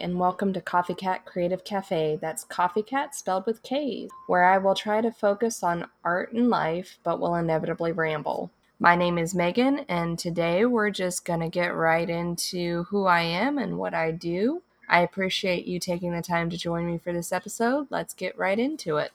and welcome to Coffee Cat Creative Cafe. That's Coffee Cat spelled with K's, where I will try to focus on art and life, but will inevitably ramble. My name is Maegan, and today we're just going to get right into who I am and what I do. I appreciate you taking the time to join me for this episode. Let's get right into it.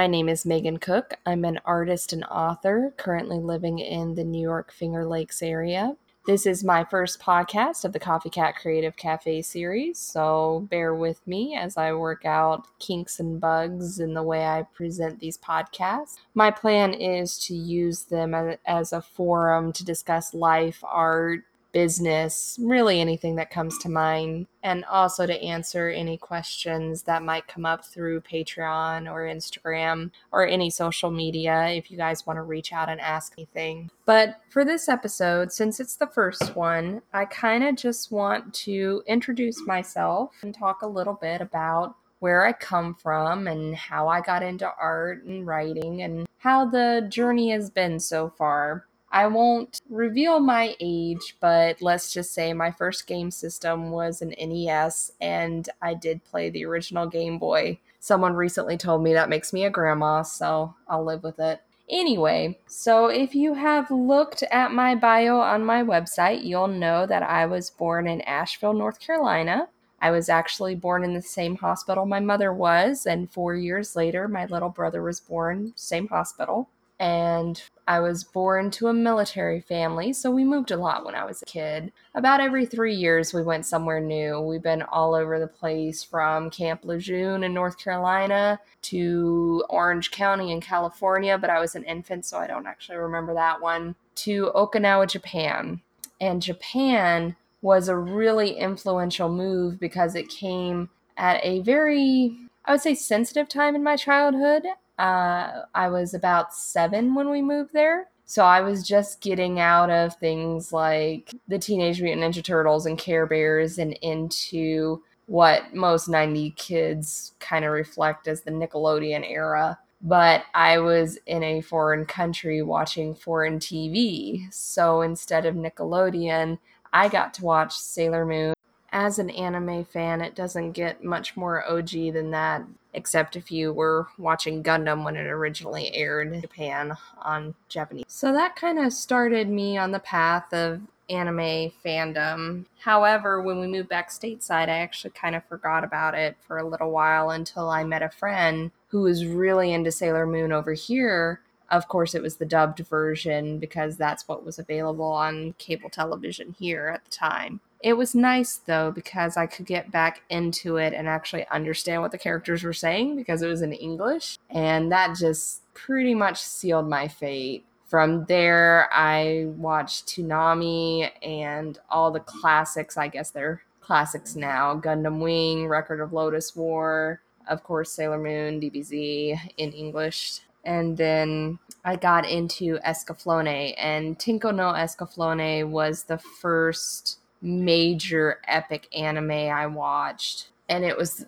My name is Maegan Cook. I'm an artist and author currently living in the New York Finger Lakes area. This is my first podcast of the Coffee Cat Creative Cafe series, so bear with me as I work out kinks and bugs in the way I present these podcasts. My plan is to use them as a forum to discuss life, art, business, really anything that comes to mind, and also to answer any questions that might come up through Patreon or Instagram or any social media if you guys want to reach out and ask anything. But for this episode, since it's the first one, I kind of just want to introduce myself and talk a little bit about where I come from and how I got into art and writing and how the journey has been so far. I won't reveal my age, but let's just say my first game system was an NES and I did play the original Game Boy. Someone recently told me that makes me a grandma, so I'll live with it. Anyway, so if you have looked at my bio on my website, you'll know that I was born in Asheville, North Carolina. I was actually born in the same hospital my mother was, and four years later, my little brother was born, same hospital and I was born to a military family, so we moved a lot when I was a kid. About every three years, we went somewhere new. We've been all over the place from Camp Lejeune in North Carolina to Orange County in California, but I was an infant, so I don't actually remember that one, to Okinawa, Japan. And Japan was a really influential move because it came at a very, I would say, sensitive time in my childhood. Uh, I was about seven when we moved there. So I was just getting out of things like the Teenage Mutant Ninja Turtles and Care Bears and into what most 90 kids kind of reflect as the Nickelodeon era. But I was in a foreign country watching foreign TV. So instead of Nickelodeon, I got to watch Sailor Moon. As an anime fan, it doesn't get much more OG than that except if you were watching Gundam when it originally aired in Japan on Japanese. So that kind of started me on the path of anime fandom. However, when we moved back stateside, I actually kind of forgot about it for a little while until I met a friend who was really into Sailor Moon over here. Of course, it was the dubbed version because that's what was available on cable television here at the time. It was nice though because I could get back into it and actually understand what the characters were saying because it was in English. And that just pretty much sealed my fate. From there, I watched Toonami and all the classics. I guess they're classics now Gundam Wing, Record of Lodoss War, of course, Sailor Moon, DBZ in English. And then I got into Escaflowne, and Tenkū no Escaflowne was the first major epic anime I watched. And it was,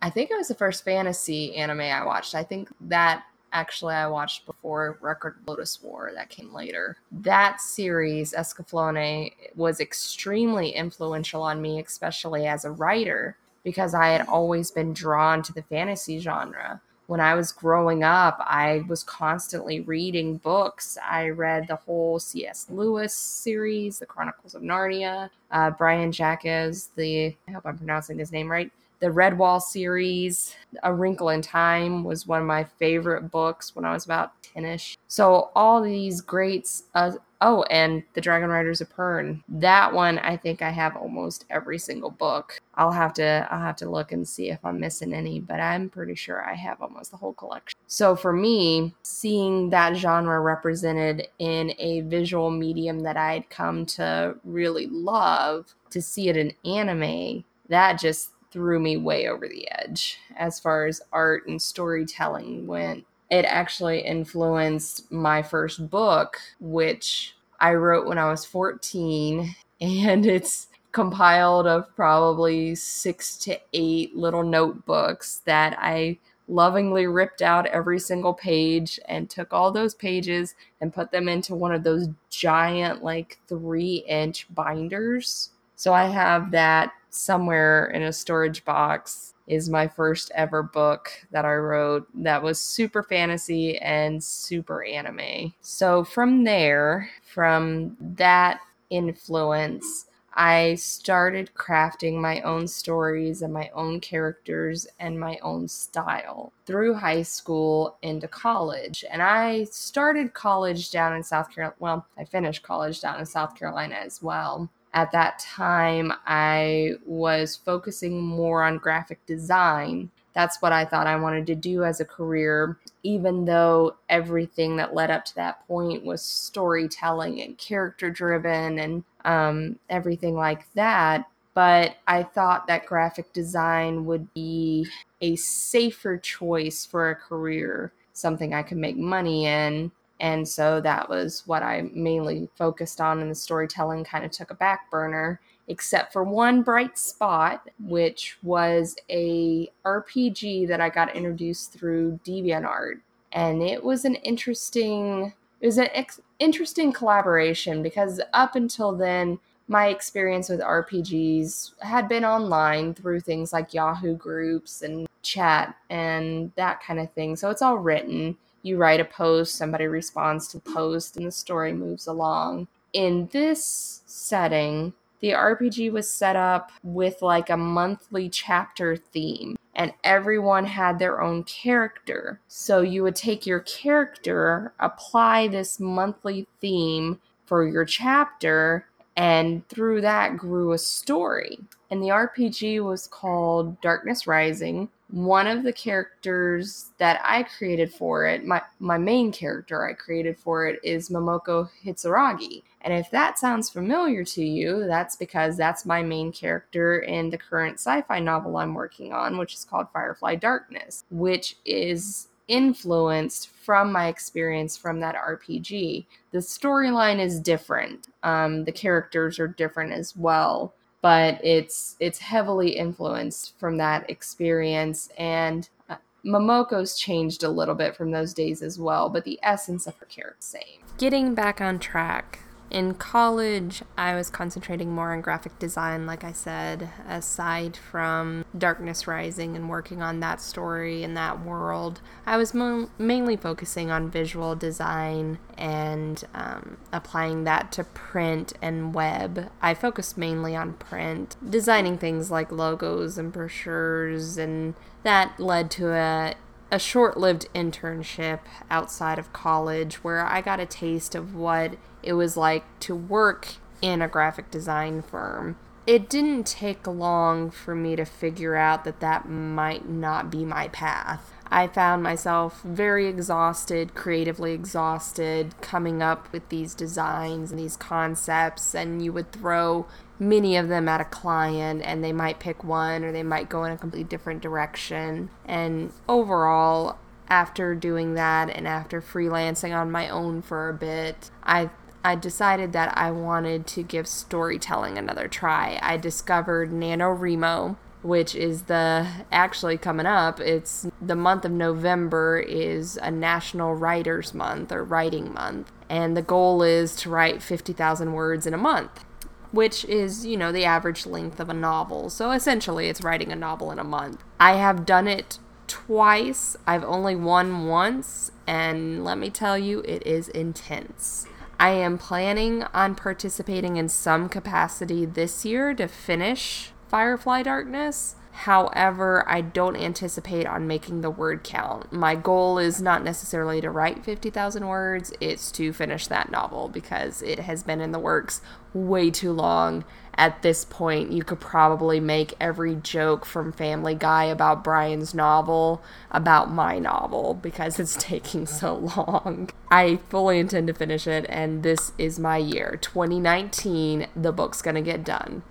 I think it was the first fantasy anime I watched. I think that actually I watched before Record Lodoss War that came later. That series, Escaflowne, was extremely influential on me, especially as a writer, because I had always been drawn to the fantasy genre when I was growing up, I was constantly reading books. I read the whole C.S. Lewis series, The Chronicles of Narnia, uh, Brian Jacques, the, I hope I'm pronouncing his name right, the Redwall series, A Wrinkle in Time was one of my favorite books when I was about 10ish. So all these greats uh, oh, and The Dragon Riders of Pern. That one I think I have almost every single book. I'll have to I'll have to look and see if I'm missing any, but I'm pretty sure I have almost the whole collection. So for me, seeing that genre represented in a visual medium that I'd come to really love, to see it in anime, that just threw me way over the edge as far as art and storytelling went. It actually influenced my first book, which I wrote when I was 14. and it's compiled of probably six to eight little notebooks that I lovingly ripped out every single page and took all those pages and put them into one of those giant, like three inch binders. So I have that somewhere in a storage box is my first ever book that I wrote that was super fantasy and super anime. So from there, from that influence, I started crafting my own stories and my own characters and my own style through high school into college. And I started college down in South Carolina. Well, I finished college down in South Carolina as well. At that time, I was focusing more on graphic design that's what I thought I wanted to do as a career, even though everything that led up to that point was storytelling and character driven and um, everything like that. But I thought that graphic design would be a safer choice for a career, something I could make money in. And so that was what I mainly focused on, and the storytelling kind of took a back burner except for one bright spot, which was a RPG that I got introduced through DeviantArt, and it was an interesting it was an ex- interesting collaboration because up until then my experience with RPGs had been online through things like Yahoo groups and chat and that kind of thing. So it's all written. You write a post, somebody responds to the post, and the story moves along. In this setting, the RPG was set up with like a monthly chapter theme, and everyone had their own character. So you would take your character, apply this monthly theme for your chapter, and through that grew a story. And the RPG was called Darkness Rising one of the characters that I created for it, my, my main character I created for it is Momoko Hitsuragi. And if that sounds familiar to you, that's because that's my main character in the current sci fi novel I'm working on, which is called Firefly Darkness, which is influenced from my experience from that RPG. The storyline is different, um, the characters are different as well but it's it's heavily influenced from that experience and uh, Momoko's changed a little bit from those days as well, but the essence of her character same. Getting back on track, in college, I was concentrating more on graphic design, like I said, aside from Darkness Rising and working on that story and that world. I was mo- mainly focusing on visual design and um, applying that to print and web. I focused mainly on print, designing things like logos and brochures, and that led to a a short lived internship outside of college where I got a taste of what it was like to work in a graphic design firm. It didn't take long for me to figure out that that might not be my path. I found myself very exhausted, creatively exhausted, coming up with these designs and these concepts, and you would throw many of them at a client and they might pick one or they might go in a completely different direction. And overall, after doing that and after freelancing on my own for a bit, I I decided that I wanted to give storytelling another try. I discovered NaNoWriMo, which is the actually coming up. It's the month of November is a National Writers Month or Writing Month, and the goal is to write 50,000 words in a month which is, you know, the average length of a novel. So essentially, it's writing a novel in a month. I have done it twice. I've only won once, and let me tell you, it is intense. I am planning on participating in some capacity this year to finish Firefly Darkness. However, I don't anticipate on making the word count. My goal is not necessarily to write 50,000 words, it's to finish that novel because it has been in the works way too long. At this point, you could probably make every joke from Family Guy about Brian's novel about my novel because it's taking so long. I fully intend to finish it, and this is my year. 2019, the book's gonna get done.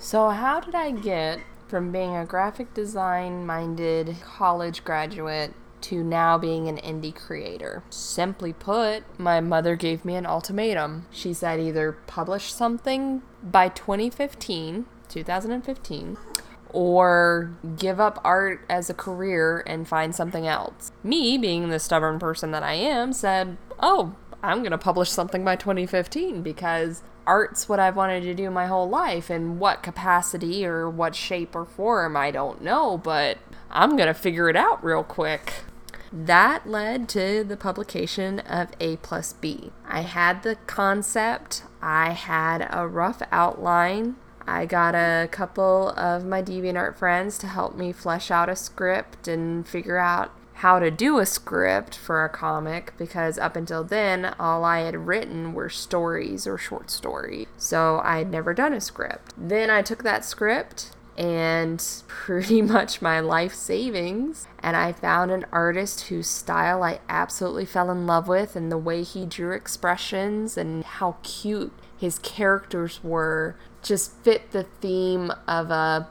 So, how did I get from being a graphic design minded college graduate to now being an indie creator. Simply put, my mother gave me an ultimatum. She said either publish something by 2015, 2015, or give up art as a career and find something else. Me, being the stubborn person that I am, said, Oh, I'm going to publish something by 2015 because art's what I've wanted to do my whole life. In what capacity or what shape or form, I don't know, but I'm going to figure it out real quick. That led to the publication of A plus B. I had the concept, I had a rough outline. I got a couple of my DeviantArt friends to help me flesh out a script and figure out how to do a script for a comic because up until then, all I had written were stories or short stories. So I had never done a script. Then I took that script and pretty much my life savings. And I found an artist whose style I absolutely fell in love with, and the way he drew expressions and how cute his characters were just fit the theme of a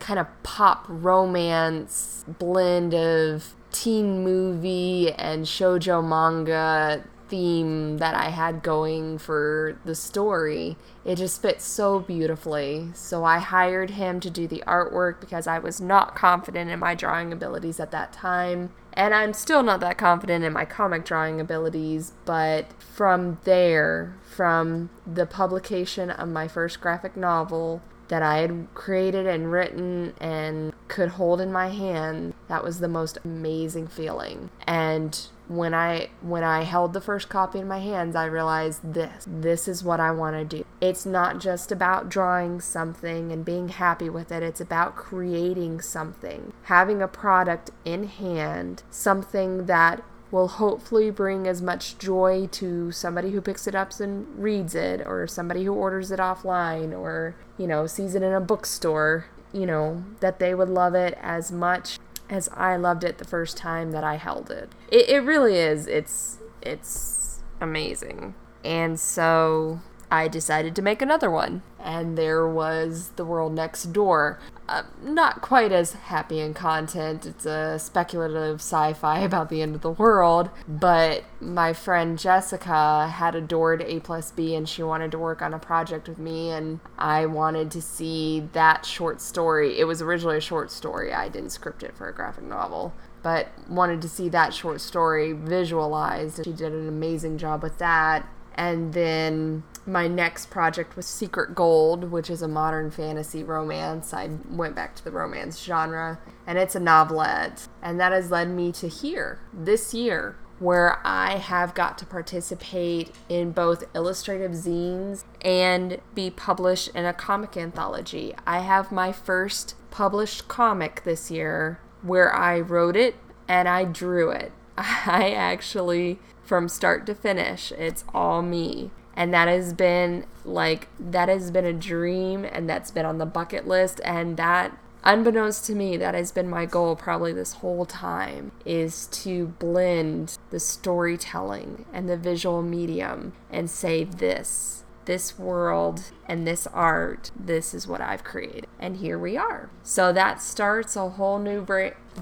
kind of pop romance blend of teen movie and shojo manga theme that I had going for the story. It just fits so beautifully. So I hired him to do the artwork because I was not confident in my drawing abilities at that time. And I'm still not that confident in my comic drawing abilities, but from there, from the publication of my first graphic novel that I had created and written and could hold in my hand, that was the most amazing feeling. And when I when I held the first copy in my hands, I realized this. This is what I want to do. It's not just about drawing something and being happy with it. It's about creating something. Having a product in hand, something that will hopefully bring as much joy to somebody who picks it up and reads it or somebody who orders it offline or, you know, sees it in a bookstore, you know, that they would love it as much as I loved it the first time that I held it. It, it really is. It's it's amazing. And so I decided to make another one. And there was The World Next Door. Uh, not quite as happy in content. It's a speculative sci fi about the end of the world. But my friend Jessica had adored A plus B and she wanted to work on a project with me. And I wanted to see that short story. It was originally a short story, I didn't script it for a graphic novel but wanted to see that short story visualized. She did an amazing job with that. And then my next project was Secret Gold, which is a modern fantasy romance. I went back to the romance genre, and it's a novelette. And that has led me to here, this year, where I have got to participate in both illustrative zines and be published in a comic anthology. I have my first published comic this year where I wrote it and I drew it. I actually, from start to finish, it's all me. And that has been like that has been a dream and that's been on the bucket list. And that unbeknownst to me that has been my goal probably this whole time is to blend the storytelling and the visual medium and say this this world and this art this is what i've created. And here we are. So that starts a whole new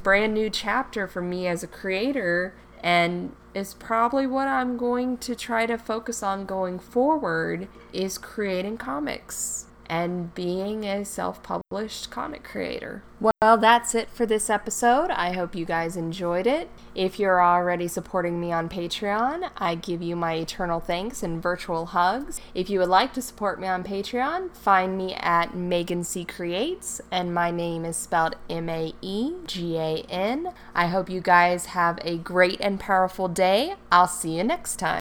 brand new chapter for me as a creator. And is probably what I'm going to try to focus on going forward is creating comics and being a self published comic creator. Well, that's it for this episode. I hope you guys enjoyed it. If you're already supporting me on Patreon, I give you my eternal thanks and virtual hugs. If you would like to support me on Patreon, find me at Maegan C Creates, and my name is spelled M A E G A N. I hope you guys have a great and powerful day. I'll see you next time.